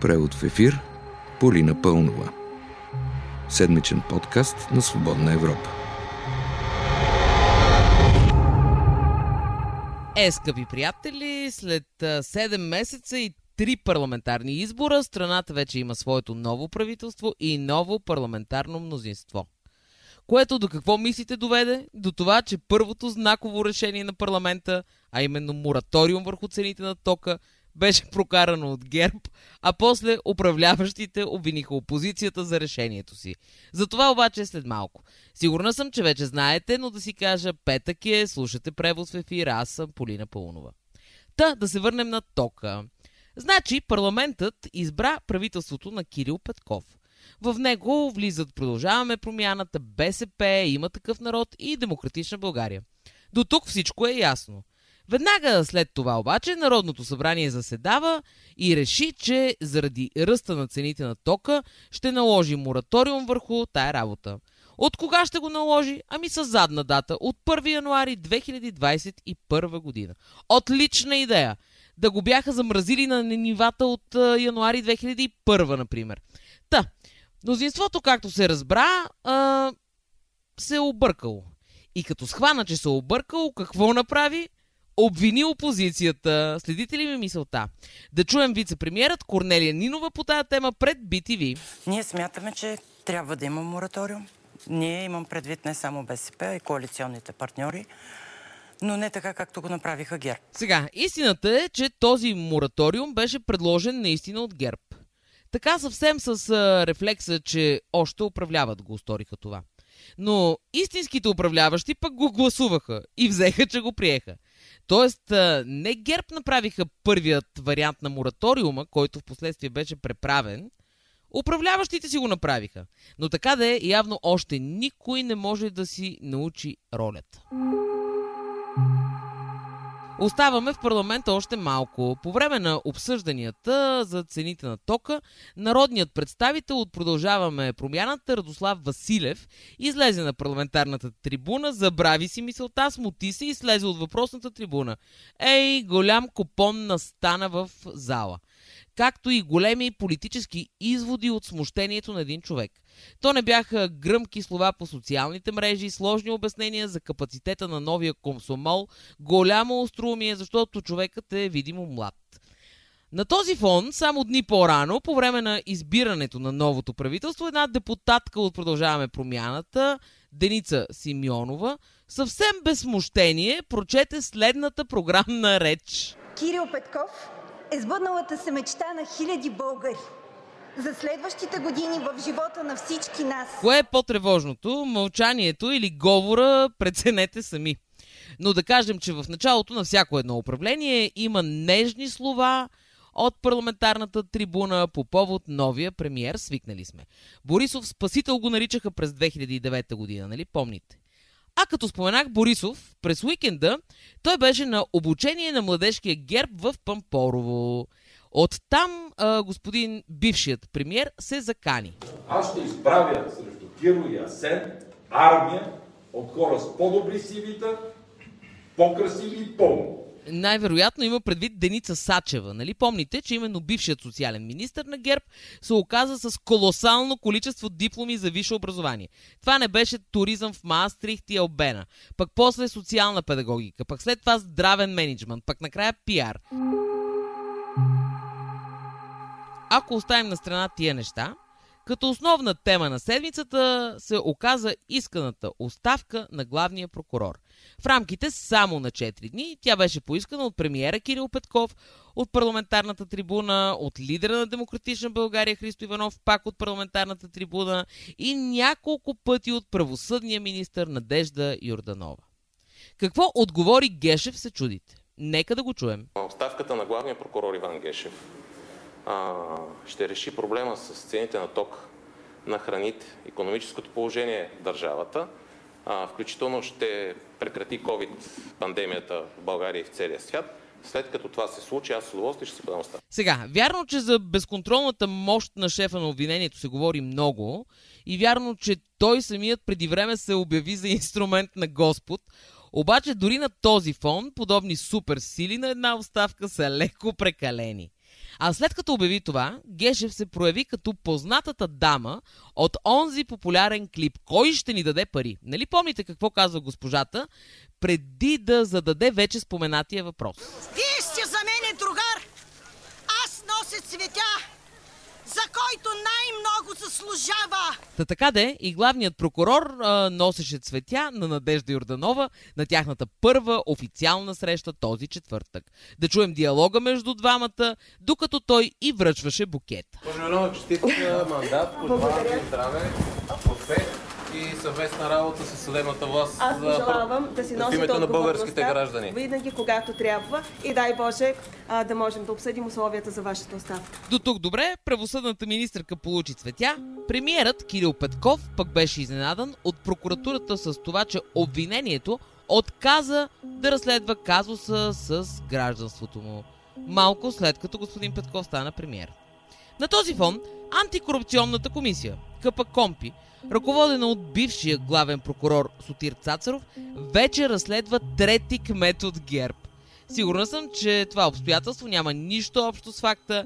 Превод в ефир Полина Пълнова. Седмичен подкаст на Свободна Европа. Е, скъпи приятели, след 7 месеца и три парламентарни избора, страната вече има своето ново правителство и ново парламентарно мнозинство. Което до какво мислите доведе? До това, че първото знаково решение на парламента, а именно мораториум върху цените на тока, беше прокарано от ГЕРБ, а после управляващите обвиниха опозицията за решението си. За това обаче е след малко. Сигурна съм, че вече знаете, но да си кажа, петък е, слушате превоз в ефир, аз съм Полина Паунова. Та, да се върнем на тока. Значи, парламентът избра правителството на Кирил Петков. В него влизат Продължаваме промяната, БСП, има такъв народ и Демократична България. До тук всичко е ясно. Веднага след това обаче Народното събрание заседава и реши, че заради ръста на цените на тока ще наложи мораториум върху тая работа. От кога ще го наложи? Ами с задна дата. От 1 януари 2021 година. Отлична идея! Да го бяха замразили на нивата от януари 2001, например. Та, мнозинството, както се разбра, а, се е объркало. И като схвана, че се е объркало, какво направи? Обвини опозицията. Следите ли ми мисълта? Да чуем вице-премьерът Корнелия Нинова по тази тема пред BTV. Ние смятаме, че трябва да има мораториум. Ние имам предвид не само БСП, а и коалиционните партньори, но не така, както го направиха ГЕРБ. Сега, истината е, че този мораториум беше предложен наистина от ГЕРБ. Така съвсем с а, рефлекса, че още управляват го сториха това. Но истинските управляващи пък го гласуваха и взеха, че го приеха. Тоест, не ГЕРБ направиха първият вариант на мораториума, който в последствие беше преправен, управляващите си го направиха. Но така да е, явно още никой не може да си научи ролята. Оставаме в парламента още малко. По време на обсъжданията за цените на тока, народният представител от Продължаваме промяната Радослав Василев излезе на парламентарната трибуна, забрави си мисълта, смути се и слезе от въпросната трибуна. Ей, голям купон настана в зала както и големи политически изводи от смущението на един човек. То не бяха гръмки слова по социалните мрежи, сложни обяснения за капацитета на новия комсомол, голямо остроумие, защото човекът е видимо млад. На този фон, само дни по-рано, по време на избирането на новото правителство, една депутатка от Продължаваме промяната, Деница Симеонова, съвсем без смущение прочете следната програмна реч. Кирил Петков е сбъдналата се мечта на хиляди българи. За следващите години в живота на всички нас. Кое е по-тревожното? Мълчанието или говора? Преценете сами. Но да кажем, че в началото на всяко едно управление има нежни слова от парламентарната трибуна по повод новия премиер. Свикнали сме. Борисов спасител го наричаха през 2009 година, нали помните? А като споменах Борисов, през уикенда той беше на обучение на младежкия герб в Пампорово. Оттам а, господин бившият премьер се закани. Аз ще изправя срещу Киро и Асен армия от хора с по-добри сивита, по-красиви и по най-вероятно има предвид Деница Сачева. Нали помните, че именно бившият социален министр на ГЕРБ се оказа с колосално количество дипломи за висше образование. Това не беше туризъм в Маастрихт и Албена, пък после социална педагогика, пък след това здравен менеджмент, пък накрая пиар. Ако оставим на страна тия неща, като основна тема на седмицата се оказа исканата оставка на главния прокурор. В рамките само на 4 дни тя беше поискана от премиера Кирил Петков, от парламентарната трибуна, от лидера на Демократична България Христо Иванов, пак от парламентарната трибуна и няколко пъти от правосъдния министр Надежда Юрданова. Какво отговори Гешев, се чудите? Нека да го чуем. Оставката на главния прокурор Иван Гешев а, ще реши проблема с цените на ток, на храните, економическото положение в държавата, включително ще прекрати COVID-пандемията в България и в целия свят. След като това се случи, аз с удоволствие ще се подам оставка. Сега, вярно, че за безконтролната мощ на шефа на обвинението се говори много и вярно, че той самият преди време се обяви за инструмент на Господ, обаче дори на този фон подобни суперсили на една оставка са леко прекалени. А след като обяви това, Гешев се прояви като познатата дама от онзи популярен клип «Кой ще ни даде пари?». Нали помните какво казва госпожата, преди да зададе вече споменатия въпрос? Вие сте за мен другар! Аз нося цветя, за който най-много заслужава! Та така де и главният прокурор а, носеше цветя на Надежда Йорданова на тяхната първа официална среща този четвъртък. Да чуем диалога между двамата, докато той и връчваше букет. Пожелавам честит мандат, пожелавам здраве, успех и съвместна работа с съдебната власт Аз за- пожелавам да си носите името на българските граждани. Винаги, когато трябва и дай Боже а, да можем да обсъдим условията за вашата оставка. До тук добре, правосъдната министърка получи цветя. Премиерът Кирил Петков пък беше изненадан от прокуратурата с това, че обвинението отказа да разследва казуса с гражданството му. Малко след като господин Петков стана премиер. На този фон антикорупционната комисия, КПКОМПИ, ръководена от бившия главен прокурор Сотир Цацаров, вече разследва трети кмет от ГЕРБ. Сигурна съм, че това обстоятелство няма нищо общо с факта,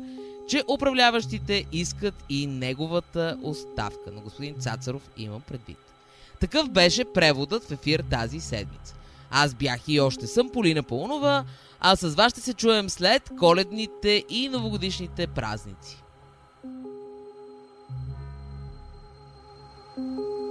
че управляващите искат и неговата оставка. На господин Цацаров имам предвид. Такъв беше преводът в ефир тази седмица. Аз бях и още съм Полина Паунова, а с вас ще се чуем след коледните и новогодишните празници. Thank you.